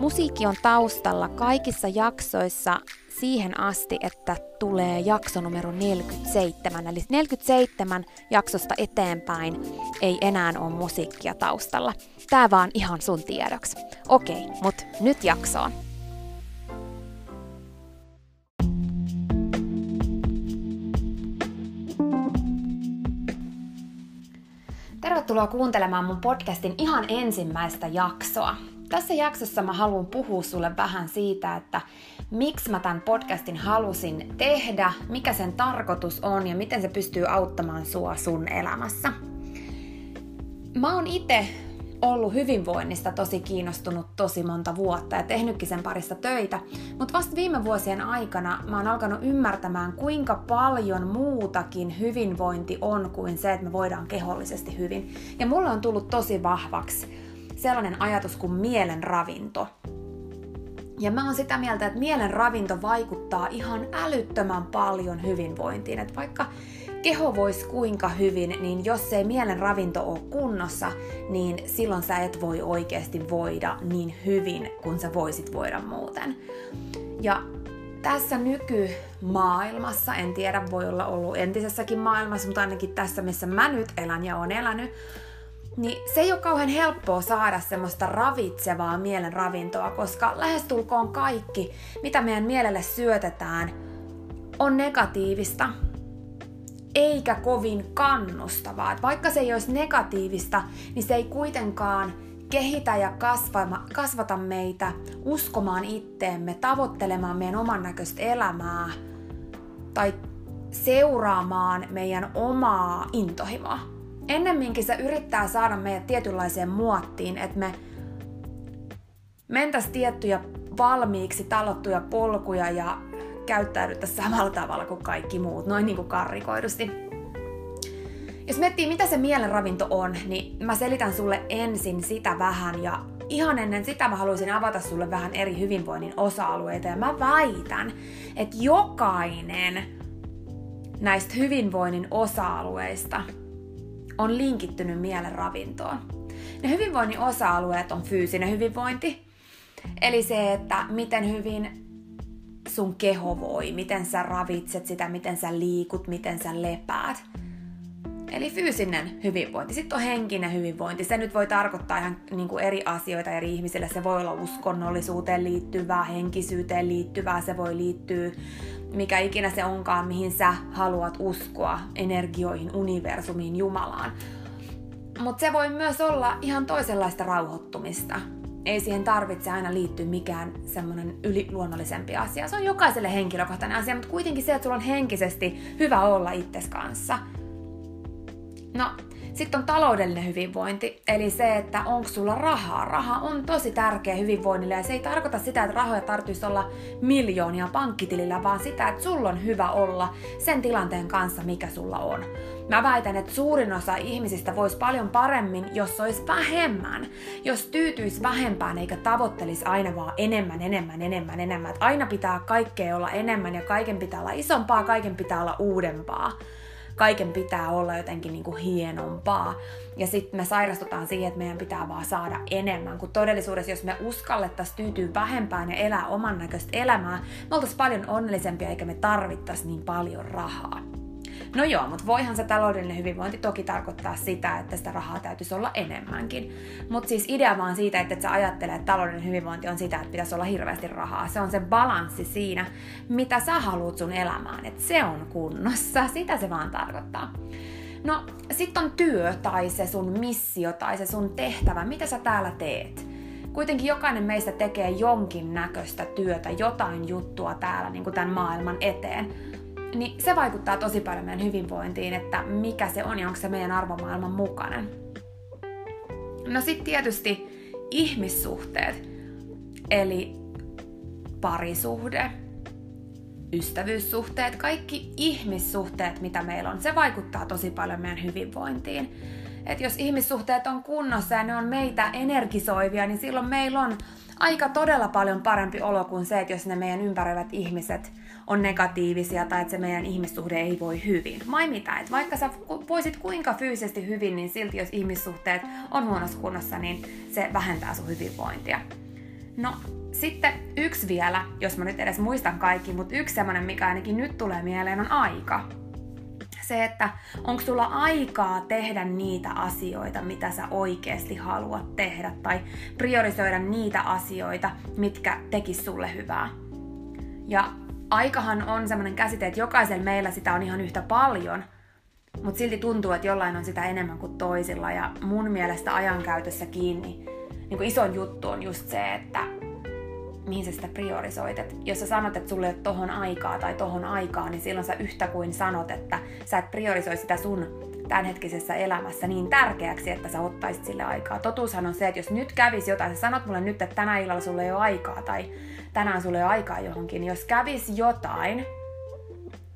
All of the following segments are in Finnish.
Musiikki on taustalla kaikissa jaksoissa siihen asti, että tulee jakso numero 47. Eli 47 jaksosta eteenpäin ei enää ole musiikkia taustalla. Tää vaan ihan sun tiedoksi. Okei, mut nyt jaksoon. Tervetuloa kuuntelemaan mun podcastin ihan ensimmäistä jaksoa. Tässä jaksossa mä haluan puhua sulle vähän siitä, että miksi mä tämän podcastin halusin tehdä, mikä sen tarkoitus on ja miten se pystyy auttamaan sua sun elämässä. Mä oon itse ollut hyvinvoinnista tosi kiinnostunut tosi monta vuotta ja tehnytkin sen parissa töitä, mutta vasta viime vuosien aikana mä oon alkanut ymmärtämään, kuinka paljon muutakin hyvinvointi on kuin se, että me voidaan kehollisesti hyvin. Ja mulle on tullut tosi vahvaksi sellainen ajatus kuin mielen ravinto. Ja mä oon sitä mieltä, että mielen ravinto vaikuttaa ihan älyttömän paljon hyvinvointiin. Että vaikka keho voisi kuinka hyvin, niin jos ei mielen ravinto ole kunnossa, niin silloin sä et voi oikeasti voida niin hyvin kuin sä voisit voida muuten. Ja tässä nykymaailmassa, en tiedä, voi olla ollut entisessäkin maailmassa, mutta ainakin tässä, missä mä nyt elän ja on elänyt, niin se ei ole kauhean helppoa saada semmoista ravitsevaa mielen ravintoa, koska lähestulkoon kaikki, mitä meidän mielelle syötetään, on negatiivista, eikä kovin kannustavaa. Et vaikka se ei olisi negatiivista, niin se ei kuitenkaan kehitä ja kasvata meitä uskomaan itteemme, tavoittelemaan meidän oman näköistä elämää tai seuraamaan meidän omaa intohimoa ennemminkin se yrittää saada meidät tietynlaiseen muottiin, että me mentäisiin tiettyjä valmiiksi talottuja polkuja ja käyttäydyttäisiin samalla tavalla kuin kaikki muut, noin niin kuin karrikoidusti. Jos miettii, mitä se mielen ravinto on, niin mä selitän sulle ensin sitä vähän ja ihan ennen sitä mä haluaisin avata sulle vähän eri hyvinvoinnin osa-alueita ja mä väitän, että jokainen näistä hyvinvoinnin osa-alueista on linkittynyt mielen ravintoon. Ne hyvinvoinnin osa-alueet on fyysinen hyvinvointi, eli se, että miten hyvin sun keho voi, miten sä ravitset sitä, miten sä liikut, miten sä lepäät. Eli fyysinen hyvinvointi. Sitten on henkinen hyvinvointi. Se nyt voi tarkoittaa ihan niin kuin eri asioita eri ihmisille. Se voi olla uskonnollisuuteen liittyvää, henkisyyteen liittyvää, se voi liittyä mikä ikinä se onkaan, mihin sä haluat uskoa, energioihin, universumiin, Jumalaan. Mutta se voi myös olla ihan toisenlaista rauhoittumista. Ei siihen tarvitse aina liittyä mikään semmoinen yliluonnollisempi asia. Se on jokaiselle henkilökohtainen asia, mutta kuitenkin se, että sulla on henkisesti hyvä olla itses kanssa. No, sitten on taloudellinen hyvinvointi, eli se, että onko sulla rahaa. Raha on tosi tärkeä hyvinvoinnille ja se ei tarkoita sitä, että rahoja tarvitsisi olla miljoonia pankkitilillä, vaan sitä, että sulla on hyvä olla sen tilanteen kanssa, mikä sulla on. Mä väitän, että suurin osa ihmisistä voisi paljon paremmin, jos olisi vähemmän. Jos tyytyisi vähempään eikä tavoittelisi aina vaan enemmän, enemmän, enemmän, enemmän. Että aina pitää kaikkea olla enemmän ja kaiken pitää olla isompaa, kaiken pitää olla uudempaa kaiken pitää olla jotenkin niin kuin hienompaa. Ja sitten me sairastutaan siihen, että meidän pitää vaan saada enemmän, kun todellisuudessa jos me uskallettaisiin tyytyä vähempään ja elää oman näköistä elämää, me oltaisiin paljon onnellisempia eikä me tarvittaisi niin paljon rahaa. No joo, mutta voihan se taloudellinen hyvinvointi toki tarkoittaa sitä, että sitä rahaa täytyisi olla enemmänkin. Mutta siis idea vaan siitä, että et sä ajattelet, että taloudellinen hyvinvointi on sitä, että pitäisi olla hirveästi rahaa. Se on se balanssi siinä, mitä sä haluat sun elämään. Että se on kunnossa. Sitä se vaan tarkoittaa. No, sitten on työ tai se sun missio tai se sun tehtävä. Mitä sä täällä teet? Kuitenkin jokainen meistä tekee jonkin näköistä työtä, jotain juttua täällä niin kuin tämän maailman eteen niin se vaikuttaa tosi paljon meidän hyvinvointiin, että mikä se on ja onko se meidän arvomaailman mukainen. No sitten tietysti ihmissuhteet, eli parisuhde, ystävyyssuhteet, kaikki ihmissuhteet, mitä meillä on, se vaikuttaa tosi paljon meidän hyvinvointiin. Et jos ihmissuhteet on kunnossa ja ne on meitä energisoivia, niin silloin meillä on aika todella paljon parempi olo kuin se, että jos ne meidän ympäröivät ihmiset on negatiivisia tai että se meidän ihmissuhde ei voi hyvin. Vai mitä? Että vaikka sä voisit kuinka fyysisesti hyvin, niin silti jos ihmissuhteet on huonossa kunnossa, niin se vähentää sun hyvinvointia. No, sitten yksi vielä, jos mä nyt edes muistan kaikki, mutta yksi semmonen, mikä ainakin nyt tulee mieleen, on aika se, että onko sulla aikaa tehdä niitä asioita, mitä sä oikeasti haluat tehdä, tai priorisoida niitä asioita, mitkä tekis sulle hyvää. Ja aikahan on semmoinen käsite, että jokaisella meillä sitä on ihan yhtä paljon, mutta silti tuntuu, että jollain on sitä enemmän kuin toisilla. Ja mun mielestä ajankäytössä kiinni niin kuin isoin juttu on just se, että mihin sä sitä priorisoit. Et jos sä sanot, että sulle ei ole tohon aikaa tai tohon aikaa, niin silloin sä yhtä kuin sanot, että sä et priorisoi sitä sun tämänhetkisessä elämässä niin tärkeäksi, että sä ottaisit sille aikaa. Totuushan on se, että jos nyt kävisi jotain, sä sanot mulle nyt, että tänä illalla sulle ei ole aikaa tai tänään sulle ei ole aikaa johonkin, niin jos kävisi jotain,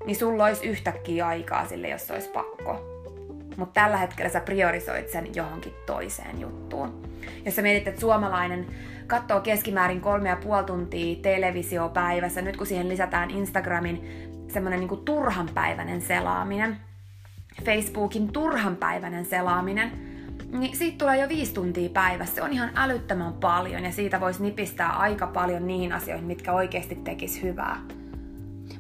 niin sulla olisi yhtäkkiä aikaa sille, jos olisi pakko. Mutta tällä hetkellä sä priorisoit sen johonkin toiseen juttuun. Jos sä mietit, että suomalainen katsoo keskimäärin kolme ja puoli tuntia televisiopäivässä, nyt kun siihen lisätään Instagramin semmoinen niin turhanpäiväinen selaaminen, Facebookin turhanpäiväinen selaaminen, niin siitä tulee jo viisi tuntia päivässä. Se on ihan älyttömän paljon ja siitä voisi nipistää aika paljon niihin asioihin, mitkä oikeasti tekis hyvää.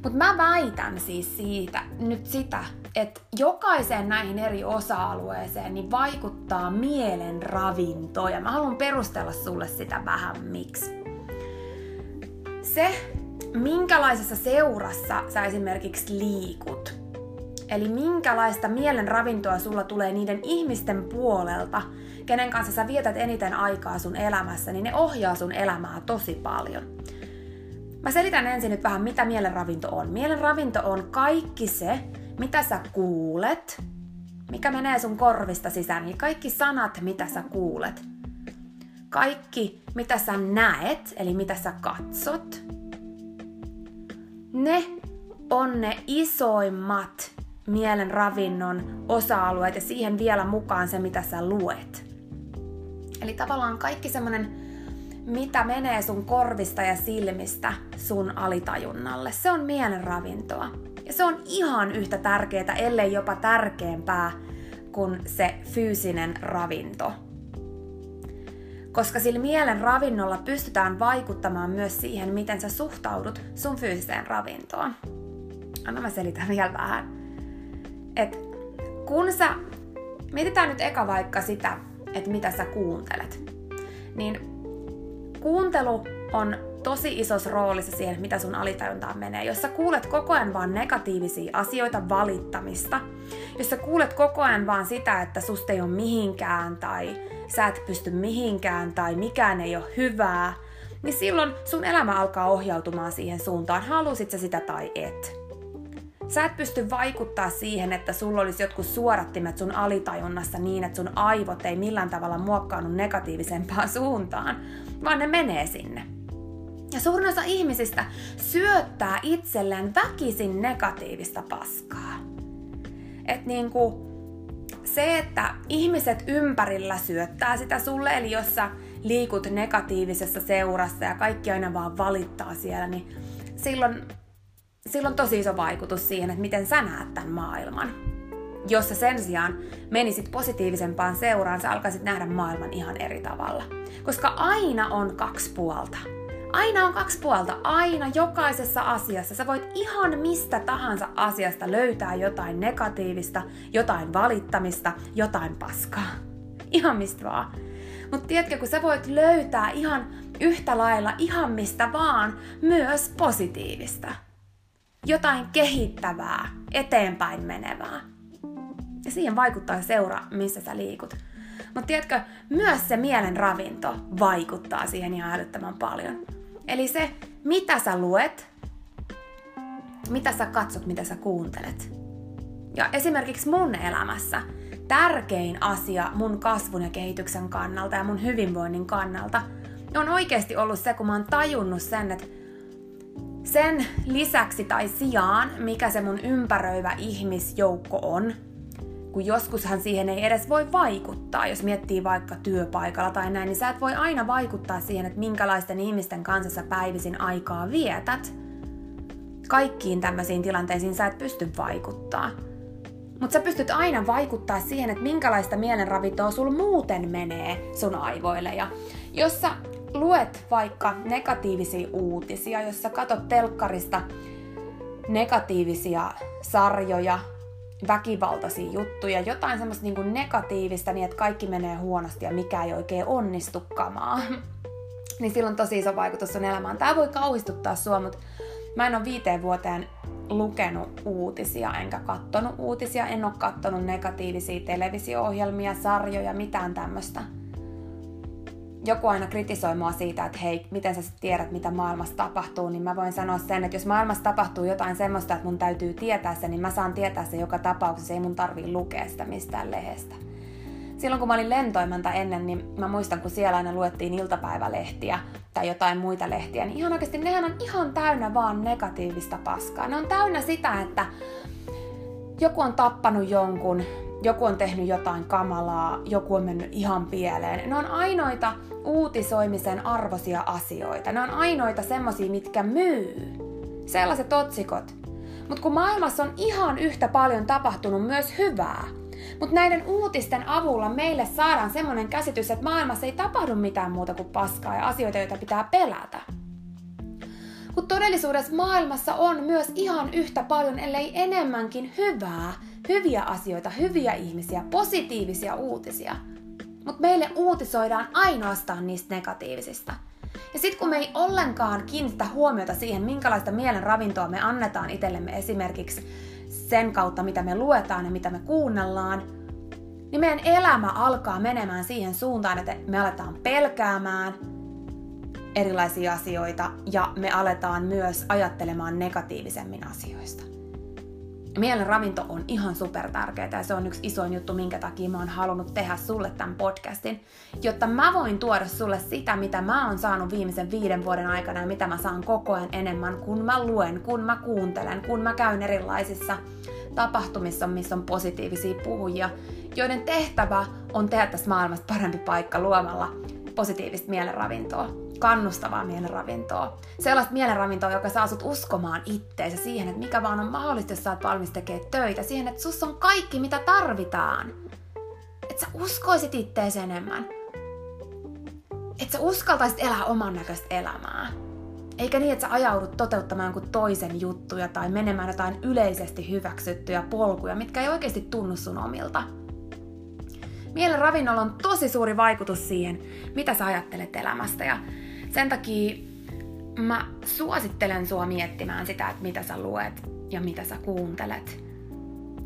Mutta mä väitän siis siitä nyt sitä, että jokaiseen näihin eri osa-alueeseen niin vaikuttaa mielen ravinto ja mä haluan perustella sulle sitä vähän miksi. Se, minkälaisessa seurassa sä esimerkiksi liikut, eli minkälaista mielen ravintoa sulla tulee niiden ihmisten puolelta, kenen kanssa sä vietät eniten aikaa sun elämässä, niin ne ohjaa sun elämää tosi paljon. Mä selitän ensin nyt vähän, mitä mielenravinto on. Mielenravinto on kaikki se, mitä sä kuulet, mikä menee sun korvista sisään, niin kaikki sanat, mitä sä kuulet. Kaikki, mitä sä näet, eli mitä sä katsot. Ne on ne isoimmat mielen ravinnon osa-alueet ja siihen vielä mukaan se, mitä sä luet. Eli tavallaan kaikki semmonen mitä menee sun korvista ja silmistä sun alitajunnalle. Se on mielen ravintoa. Ja se on ihan yhtä tärkeää, ellei jopa tärkeämpää kuin se fyysinen ravinto. Koska sillä mielen ravinnolla pystytään vaikuttamaan myös siihen, miten sä suhtaudut sun fyysiseen ravintoon. Anna mä selitän vielä vähän. Et kun sä, mietitään nyt eka vaikka sitä, että mitä sä kuuntelet. Niin kuuntelu on tosi isos roolissa siihen, mitä sun alitajuntaan menee. Jos sä kuulet koko ajan vaan negatiivisia asioita, valittamista, jos sä kuulet koko ajan vaan sitä, että susta ei ole mihinkään tai sä et pysty mihinkään tai mikään ei ole hyvää, niin silloin sun elämä alkaa ohjautumaan siihen suuntaan, halusit sä sitä tai et. Sä et pysty vaikuttaa siihen, että sulla olisi jotkut suorattimet sun alitajunnassa niin, että sun aivot ei millään tavalla muokkaannut negatiivisempaan suuntaan, vaan ne menee sinne. Ja suurin osa ihmisistä syöttää itselleen väkisin negatiivista paskaa. Et niinku, se, että ihmiset ympärillä syöttää sitä sulle, eli jos sä liikut negatiivisessa seurassa ja kaikki aina vaan valittaa siellä, niin silloin, silloin tosi iso vaikutus siihen, että miten sä näet tämän maailman. Jos sä sen sijaan menisit positiivisempaan seuraan, sä alkaisit nähdä maailman ihan eri tavalla. Koska aina on kaksi puolta. Aina on kaksi puolta, aina jokaisessa asiassa. Sä voit ihan mistä tahansa asiasta löytää jotain negatiivista, jotain valittamista, jotain paskaa. Ihan mistä vaan. Mutta tiedätkö, kun sä voit löytää ihan yhtä lailla ihan mistä vaan myös positiivista. Jotain kehittävää, eteenpäin menevää. Ja siihen vaikuttaa seura, missä sä liikut. Mutta tiedätkö, myös se mielen ravinto vaikuttaa siihen ihan älyttömän paljon. Eli se, mitä sä luet, mitä sä katsot, mitä sä kuuntelet. Ja esimerkiksi mun elämässä tärkein asia mun kasvun ja kehityksen kannalta ja mun hyvinvoinnin kannalta on oikeasti ollut se, kun mä oon tajunnut sen, että sen lisäksi tai sijaan, mikä se mun ympäröivä ihmisjoukko on, kun joskushan siihen ei edes voi vaikuttaa. Jos miettii vaikka työpaikalla tai näin, niin sä et voi aina vaikuttaa siihen, että minkälaisten ihmisten kanssa sä päivisin aikaa vietät. Kaikkiin tämmöisiin tilanteisiin sä et pysty vaikuttaa. Mutta sä pystyt aina vaikuttaa siihen, että minkälaista mielenravintoa sul muuten menee sun aivoille. Ja jos sä luet vaikka negatiivisia uutisia, jos sä katot telkkarista negatiivisia sarjoja, väkivaltaisia juttuja, jotain semmoista niinku negatiivista niin, että kaikki menee huonosti ja mikä ei oikein onnistu kamaa. niin silloin tosi iso vaikutus on elämään. Tämä voi kauhistuttaa sua, mutta mä en ole viiteen vuoteen lukenut uutisia, enkä kattonut uutisia, en ole kattonut negatiivisia televisio-ohjelmia, sarjoja, mitään tämmöistä joku aina kritisoi mua siitä, että hei, miten sä tiedät, mitä maailmassa tapahtuu, niin mä voin sanoa sen, että jos maailmassa tapahtuu jotain semmoista, että mun täytyy tietää se, niin mä saan tietää se joka tapauksessa, ei mun tarvii lukea sitä mistään lehdestä. Silloin kun mä olin lentoimanta ennen, niin mä muistan, kun siellä aina luettiin iltapäivälehtiä tai jotain muita lehtiä, niin ihan oikeasti nehän on ihan täynnä vaan negatiivista paskaa. Ne on täynnä sitä, että joku on tappanut jonkun, joku on tehnyt jotain kamalaa, joku on mennyt ihan pieleen. Ne on ainoita uutisoimisen arvoisia asioita. Ne on ainoita semmosia, mitkä myy. Sellaiset otsikot. Mutta kun maailmassa on ihan yhtä paljon tapahtunut myös hyvää, mutta näiden uutisten avulla meille saadaan semmoinen käsitys, että maailmassa ei tapahdu mitään muuta kuin paskaa ja asioita, joita pitää pelätä. Kun todellisuudessa maailmassa on myös ihan yhtä paljon, ellei enemmänkin hyvää, hyviä asioita, hyviä ihmisiä, positiivisia uutisia. Mutta meille uutisoidaan ainoastaan niistä negatiivisista. Ja sitten kun me ei ollenkaan kiinnitä huomiota siihen, minkälaista mielen ravintoa me annetaan itsellemme esimerkiksi sen kautta, mitä me luetaan ja mitä me kuunnellaan, niin meidän elämä alkaa menemään siihen suuntaan, että me aletaan pelkäämään erilaisia asioita ja me aletaan myös ajattelemaan negatiivisemmin asioista. Mielen ravinto on ihan super tärkeää ja se on yksi isoin juttu, minkä takia mä oon halunnut tehdä sulle tämän podcastin, jotta mä voin tuoda sulle sitä, mitä mä oon saanut viimeisen viiden vuoden aikana ja mitä mä saan koko ajan enemmän, kun mä luen, kun mä kuuntelen, kun mä käyn erilaisissa tapahtumissa, missä on positiivisia puhujia, joiden tehtävä on tehdä tästä maailmasta parempi paikka luomalla positiivista mielenravintoa. Kannustavaa mielenravintoa. Sellaista mielenravintoa, joka saa sut uskomaan itteensä siihen, että mikä vaan on mahdollista, jos sä oot valmis tekemään töitä. Siihen, että sus on kaikki, mitä tarvitaan. Että sä uskoisit itteensä enemmän. Että sä uskaltaisit elää oman näköistä elämää. Eikä niin, että sä ajaudut toteuttamaan kuin toisen juttuja tai menemään jotain yleisesti hyväksyttyjä polkuja, mitkä ei oikeasti tunnu sun omilta. Mielen ravinnolla on tosi suuri vaikutus siihen, mitä sä ajattelet elämästä ja sen takia mä suosittelen sua miettimään sitä, että mitä sä luet ja mitä sä kuuntelet.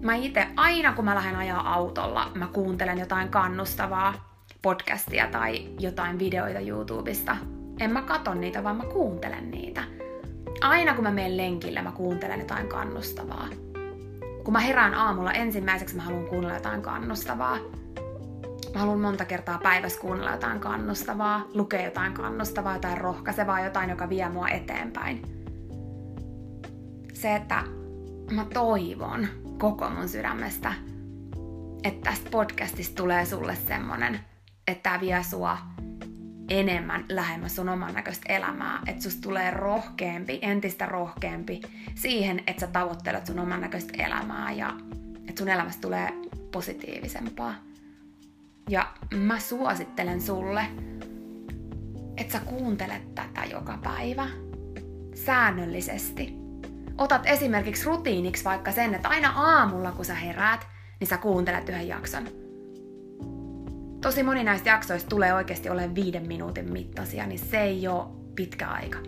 Mä itse aina kun mä lähden ajaa autolla, mä kuuntelen jotain kannustavaa podcastia tai jotain videoita YouTubesta. En mä katon niitä, vaan mä kuuntelen niitä. Aina kun mä menen lenkille, mä kuuntelen jotain kannustavaa. Kun mä herään aamulla, ensimmäiseksi mä haluan kuunnella jotain kannustavaa. Mä haluan monta kertaa päivässä kuunnella jotain kannustavaa, lukea jotain kannustavaa, jotain rohkaisevaa, jotain, joka vie mua eteenpäin. Se, että mä toivon koko mun sydämestä, että tästä podcastista tulee sulle semmonen, että tää vie sua enemmän lähemmäs sun oman näköistä elämää, että susta tulee rohkeampi, entistä rohkeampi siihen, että sä tavoittelet sun oman näköistä elämää ja että sun elämästä tulee positiivisempaa. Ja mä suosittelen sulle, että sä kuuntelet tätä joka päivä säännöllisesti. Otat esimerkiksi rutiiniksi vaikka sen, että aina aamulla kun sä heräät, niin sä kuuntelet yhden jakson. Tosi moni näistä jaksoista tulee oikeasti olemaan viiden minuutin mittaisia, niin se ei ole pitkä aika.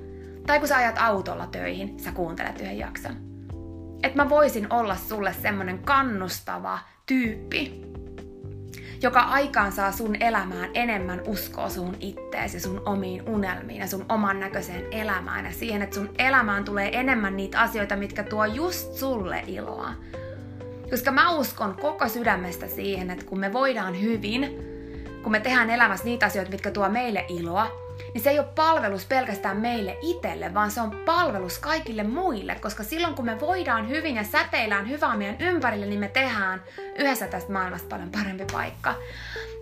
Tai kun sä ajat autolla töihin, sä kuuntelet yhden jakson. Että mä voisin olla sulle semmonen kannustava tyyppi, joka aikaan saa sun elämään enemmän uskoa sun itteesi, sun omiin unelmiin ja sun oman näköiseen elämään ja siihen, että sun elämään tulee enemmän niitä asioita, mitkä tuo just sulle iloa. Koska mä uskon koko sydämestä siihen, että kun me voidaan hyvin, kun me tehdään elämässä niitä asioita, mitkä tuo meille iloa, niin se ei ole palvelus pelkästään meille itselle, vaan se on palvelus kaikille muille, koska silloin kun me voidaan hyvin ja säteillään hyvää meidän ympärille, niin me tehdään yhdessä tästä maailmasta paljon parempi paikka.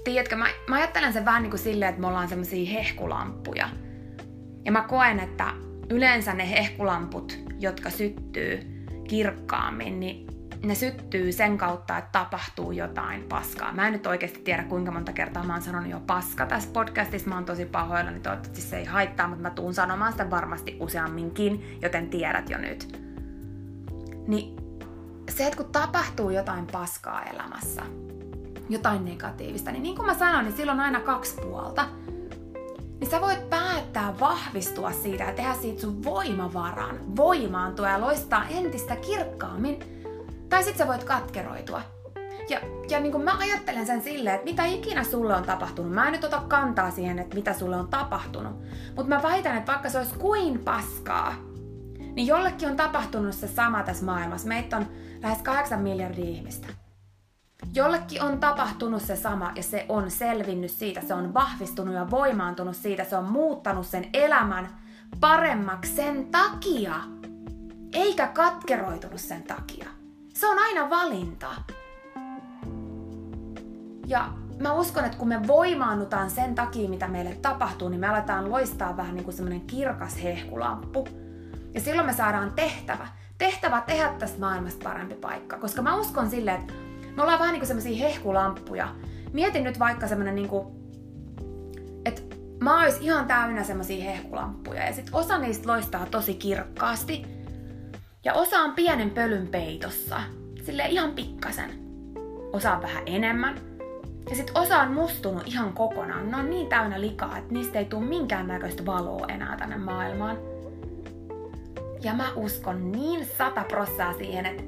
Tiedätkö, mä, mä ajattelen sen vähän niin kuin silleen, että me ollaan semmoisia hehkulamppuja. Ja mä koen, että yleensä ne hehkulamput, jotka syttyy kirkkaammin, niin ne syttyy sen kautta, että tapahtuu jotain paskaa. Mä en nyt oikeasti tiedä, kuinka monta kertaa mä oon sanonut jo paska tässä podcastissa. Mä oon tosi pahoilla, niin toivottavasti se ei haittaa, mutta mä tuun sanomaan sitä varmasti useamminkin, joten tiedät jo nyt. Niin se, että kun tapahtuu jotain paskaa elämässä, jotain negatiivista, niin niin kuin mä sanoin, niin silloin on aina kaksi puolta. Niin sä voit päättää vahvistua siitä ja tehdä siitä sun voimavaran, voimaantua ja loistaa entistä kirkkaammin – tai sit sä voit katkeroitua. Ja, ja niin kuin mä ajattelen sen silleen, että mitä ikinä sulle on tapahtunut, mä en nyt ota kantaa siihen, että mitä sulle on tapahtunut, mutta mä väitän, että vaikka se olisi kuin paskaa, niin jollekin on tapahtunut se sama tässä maailmassa. Meitä on lähes 8 miljardia ihmistä. Jollekin on tapahtunut se sama ja se on selvinnyt siitä, se on vahvistunut ja voimaantunut siitä, se on muuttanut sen elämän paremmaksi sen takia, eikä katkeroitunut sen takia. Se on aina valinta. Ja mä uskon, että kun me voimaannutaan sen takia, mitä meille tapahtuu, niin me aletaan loistaa vähän niin kuin semmoinen kirkas hehkulamppu. Ja silloin me saadaan tehtävä. Tehtävä tehdä tästä maailmasta parempi paikka. Koska mä uskon silleen, että me ollaan vähän niin kuin semmoisia hehkulamppuja. Mietin nyt vaikka semmoinen niin kuin, että mä ois ihan täynnä semmoisia hehkulamppuja. Ja sit osa niistä loistaa tosi kirkkaasti. Ja osa on pienen pölyn peitossa, sille ihan pikkasen. Osa on vähän enemmän. Ja sit osa on mustunut ihan kokonaan. Ne on niin täynnä likaa, että niistä ei tule minkäännäköistä valoa enää tänne maailmaan. Ja mä uskon niin sata prossaa siihen, että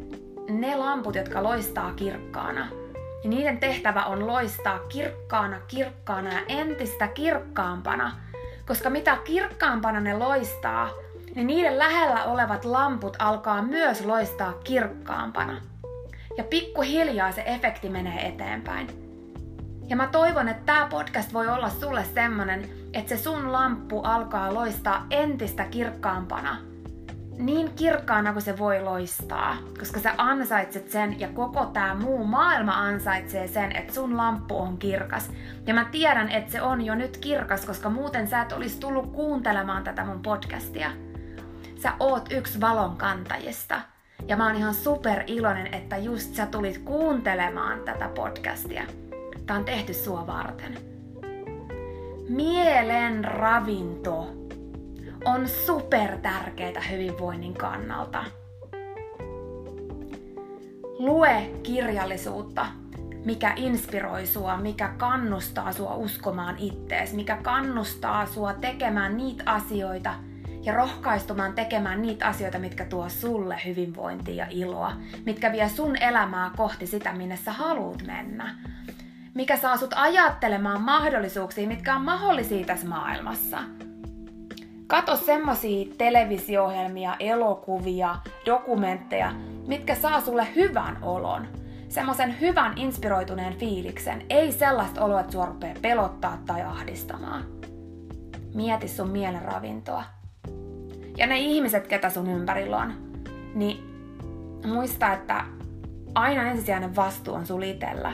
ne lamput, jotka loistaa kirkkaana, ja niiden tehtävä on loistaa kirkkaana, kirkkaana ja entistä kirkkaampana. Koska mitä kirkkaampana ne loistaa, niin niiden lähellä olevat lamput alkaa myös loistaa kirkkaampana. Ja pikkuhiljaa se efekti menee eteenpäin. Ja mä toivon, että tämä podcast voi olla sulle semmonen, että se sun lamppu alkaa loistaa entistä kirkkaampana. niin kirkkaana kuin se voi loistaa, koska sä ansaitset sen ja koko tämä muu maailma ansaitsee sen, että sun lamppu on kirkas. Ja mä tiedän, että se on jo nyt kirkas, koska muuten sä et olisi tullut kuuntelemaan tätä mun podcastia. Sä oot yksi valon kantajista. Ja mä oon ihan super iloinen, että just sä tulit kuuntelemaan tätä podcastia. Tää on tehty sua varten. Mielen ravinto on super tärkeää hyvinvoinnin kannalta. Lue kirjallisuutta, mikä inspiroi sua, mikä kannustaa sua uskomaan ittees, mikä kannustaa sua tekemään niitä asioita ja rohkaistumaan tekemään niitä asioita, mitkä tuo sulle hyvinvointia ja iloa, mitkä vie sun elämää kohti sitä, minne sä haluat mennä. Mikä saa sut ajattelemaan mahdollisuuksia, mitkä on mahdollisia tässä maailmassa – Kato semmosia televisio-ohjelmia, elokuvia, dokumentteja, mitkä saa sulle hyvän olon. Semmoisen hyvän inspiroituneen fiiliksen, ei sellaista oloa, että sua pelottaa tai ahdistamaan. Mieti sun mielen ravintoa. Ja ne ihmiset, ketä sun ympärillä on, niin muista, että aina ensisijainen vastuu on sul itellä.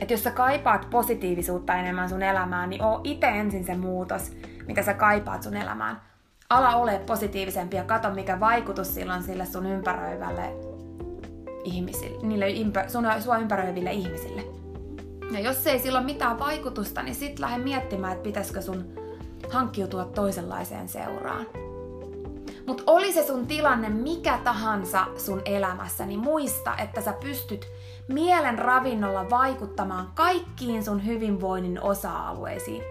Että jos sä kaipaat positiivisuutta enemmän sun elämään, niin oo itse ensin se muutos, mitä sä kaipaat sun elämään. Ala ole positiivisempi ja kato, mikä vaikutus sillä on sille sun ympäröivälle ihmisille, niille ympä, sun, sua ympäröiville ihmisille. Ja jos ei sillä ole mitään vaikutusta, niin sit lähde miettimään, että pitäisikö sun hankkiutua toisenlaiseen seuraan. Mutta oli se sun tilanne mikä tahansa sun elämässä, niin muista, että sä pystyt mielen ravinnolla vaikuttamaan kaikkiin sun hyvinvoinnin osa-alueisiin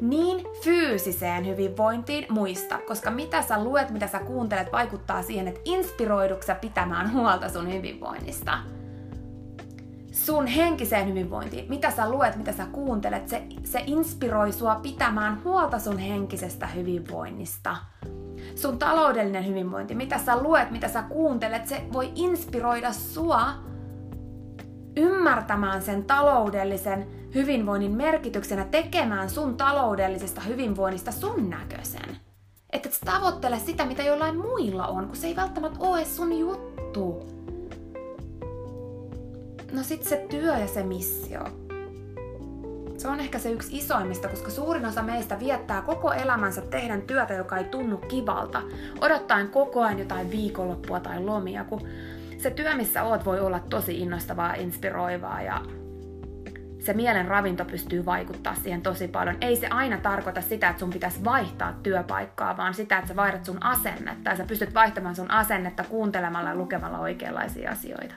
niin fyysiseen hyvinvointiin muista, koska mitä sä luet, mitä sä kuuntelet, vaikuttaa siihen, että inspiroiduksa pitämään huolta sun hyvinvoinnista. Sun henkiseen hyvinvointiin, mitä sä luet, mitä sä kuuntelet, se, se inspiroi sua pitämään huolta sun henkisestä hyvinvoinnista. Sun taloudellinen hyvinvointi, mitä sä luet, mitä sä kuuntelet, se voi inspiroida sua ymmärtämään sen taloudellisen hyvinvoinnin merkityksenä tekemään sun taloudellisesta hyvinvoinnista sun näköisen. Että et tavoittele sitä, mitä jollain muilla on, kun se ei välttämättä ole sun juttu. No sit se työ ja se missio. Se on ehkä se yksi isoimmista, koska suurin osa meistä viettää koko elämänsä tehdä työtä, joka ei tunnu kivalta, odottaen koko ajan jotain viikonloppua tai lomia, kun se työ, missä oot, voi olla tosi innostavaa, inspiroivaa ja se mielen ravinto pystyy vaikuttaa siihen tosi paljon. Ei se aina tarkoita sitä, että sun pitäisi vaihtaa työpaikkaa, vaan sitä, että sä vaihdat sun asennetta ja sä pystyt vaihtamaan sun asennetta kuuntelemalla ja lukemalla oikeanlaisia asioita.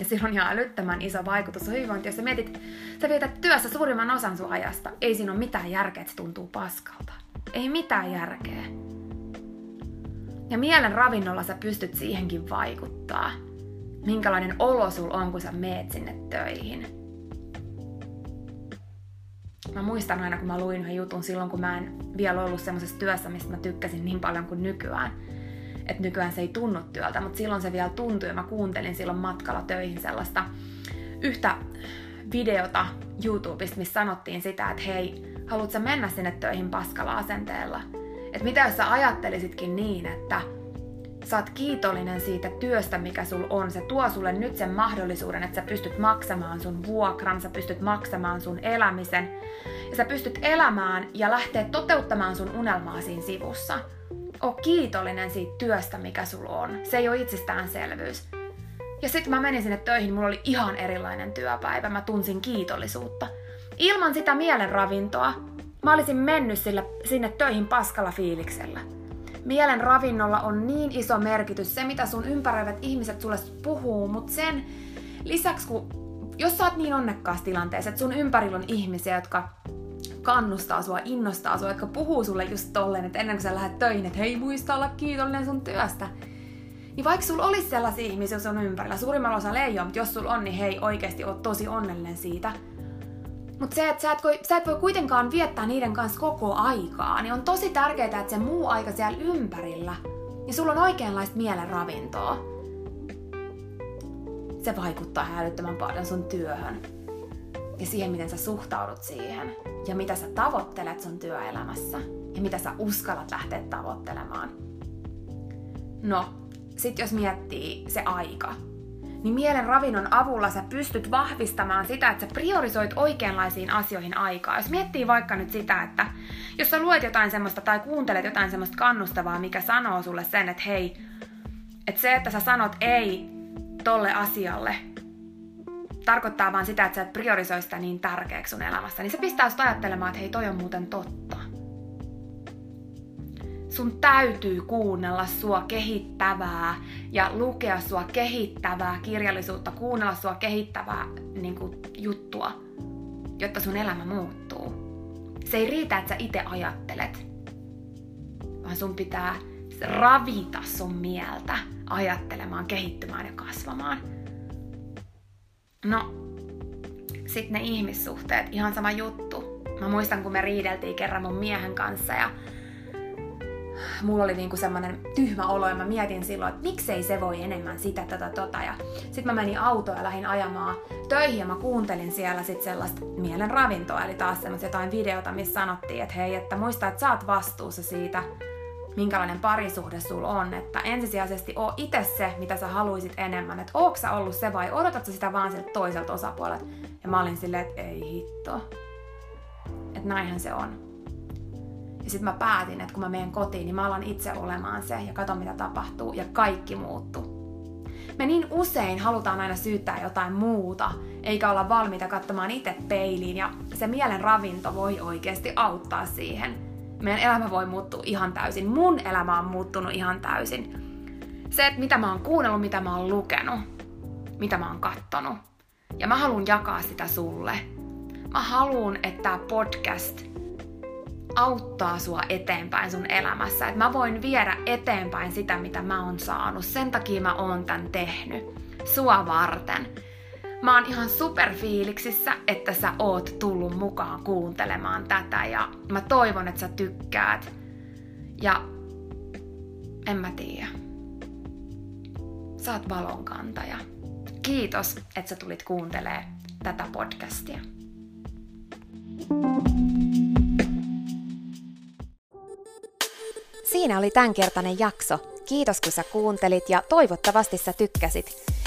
Ja sillä on ihan älyttömän iso vaikutus hyvinvointi. Jos sä mietit, sä vietät työssä suurimman osan sun ajasta, ei siinä ole mitään järkeä, että se tuntuu paskalta. Ei mitään järkeä. Ja mielen ravinnolla sä pystyt siihenkin vaikuttaa. Minkälainen olo sul on, kun sä meet sinne töihin Mä muistan aina, kun mä luin yhden jutun silloin, kun mä en vielä ollut semmoisessa työssä, mistä mä tykkäsin niin paljon kuin nykyään. Että nykyään se ei tunnu työltä, mutta silloin se vielä tuntui ja mä kuuntelin silloin matkalla töihin sellaista yhtä videota YouTubesta, missä sanottiin sitä, että hei, haluatko mennä sinne töihin paskalla asenteella? Että mitä jos sä ajattelisitkin niin, että sä oot kiitollinen siitä työstä, mikä sul on. Se tuo sulle nyt sen mahdollisuuden, että sä pystyt maksamaan sun vuokran, sä pystyt maksamaan sun elämisen. Ja sä pystyt elämään ja lähteä toteuttamaan sun unelmaa siinä sivussa. O kiitollinen siitä työstä, mikä sul on. Se ei ole itsestäänselvyys. Ja sitten mä menin sinne töihin, mulla oli ihan erilainen työpäivä. Mä tunsin kiitollisuutta. Ilman sitä mielenravintoa mä olisin mennyt sille, sinne töihin paskalla fiiliksellä. Mielen ravinnolla on niin iso merkitys, se mitä sun ympäröivät ihmiset sulle puhuu, mutta sen lisäksi, kun jos sä oot niin onnekkaassa tilanteessa, että sun ympärillä on ihmisiä, jotka kannustaa sua, innostaa sua, jotka puhuu sulle just tolleen, että ennen kuin sä lähdet töihin, että hei muista olla kiitollinen sun työstä. Niin vaikka sulla olisi sellaisia ihmisiä sun ympärillä, suurimmalla osalla ei ole, mutta jos sulla on, niin hei oikeasti oot tosi onnellinen siitä – mutta se, että sä et, voi, sä et voi kuitenkaan viettää niiden kanssa koko aikaa, niin on tosi tärkeää, että se muu aika siellä ympärillä, niin sulla on oikeanlaista mielen ravintoa. Se vaikuttaa hälyttömän paljon sun työhön ja siihen, miten sä suhtaudut siihen ja mitä sä tavoittelet sun työelämässä ja mitä sä uskallat lähteä tavoittelemaan. No, sit jos miettii se aika, niin mielen ravinnon avulla sä pystyt vahvistamaan sitä, että sä priorisoit oikeanlaisiin asioihin aikaa. Jos miettii vaikka nyt sitä, että jos sä luet jotain semmoista tai kuuntelet jotain semmoista kannustavaa, mikä sanoo sulle sen, että hei, että se, että sä sanot ei tolle asialle, tarkoittaa vaan sitä, että sä et priorisoi sitä niin tärkeäksi sun elämässä, niin se pistää sut ajattelemaan, että hei, toi on muuten totta. Sun täytyy kuunnella sua kehittävää ja lukea sua kehittävää kirjallisuutta, kuunnella sua kehittävää niin kuin, juttua, jotta sun elämä muuttuu. Se ei riitä, että sä itse ajattelet, vaan sun pitää ravita sun mieltä ajattelemaan, kehittymään ja kasvamaan. No, sitten ne ihmissuhteet, ihan sama juttu. Mä muistan, kun me riideltiin kerran mun miehen kanssa ja mulla oli niinku semmonen tyhmä olo ja mä mietin silloin, että miksei se voi enemmän sitä, tätä, tota. Ja sit mä menin autoon ja lähdin ajamaan töihin ja mä kuuntelin siellä sit sellaista mielen ravintoa, eli taas semmoista jotain videota, missä sanottiin, että hei, että muista, että sä oot vastuussa siitä, minkälainen parisuhde sulla on, että ensisijaisesti oo itse se, mitä sä haluisit enemmän, että ootko sä ollut se vai odotat sä sitä vaan sieltä toiselta osapuolelta. Ja mä olin silleen, että ei hitto. Että näinhän se on. Ja sitten mä päätin, että kun mä menen kotiin, niin mä alan itse olemaan se ja katon mitä tapahtuu ja kaikki muuttuu. Me niin usein halutaan aina syyttää jotain muuta, eikä olla valmiita katsomaan itse peiliin ja se mielen ravinto voi oikeasti auttaa siihen. Meidän elämä voi muuttua ihan täysin. Mun elämä on muuttunut ihan täysin. Se, että mitä mä oon kuunnellut, mitä mä oon lukenut, mitä mä oon kattonut. Ja mä haluan jakaa sitä sulle. Mä haluan, että tämä podcast – auttaa sua eteenpäin sun elämässä. Että mä voin viedä eteenpäin sitä, mitä mä oon saanut. Sen takia mä oon tän tehnyt. Sua varten. Mä oon ihan superfiiliksissä, että sä oot tullut mukaan kuuntelemaan tätä ja mä toivon, että sä tykkäät. Ja en mä tiedä. Sä oot valonkantaja. Kiitos, että sä tulit kuuntelemaan tätä podcastia. Siinä oli tämänkertainen jakso. Kiitos kun sä kuuntelit ja toivottavasti sä tykkäsit.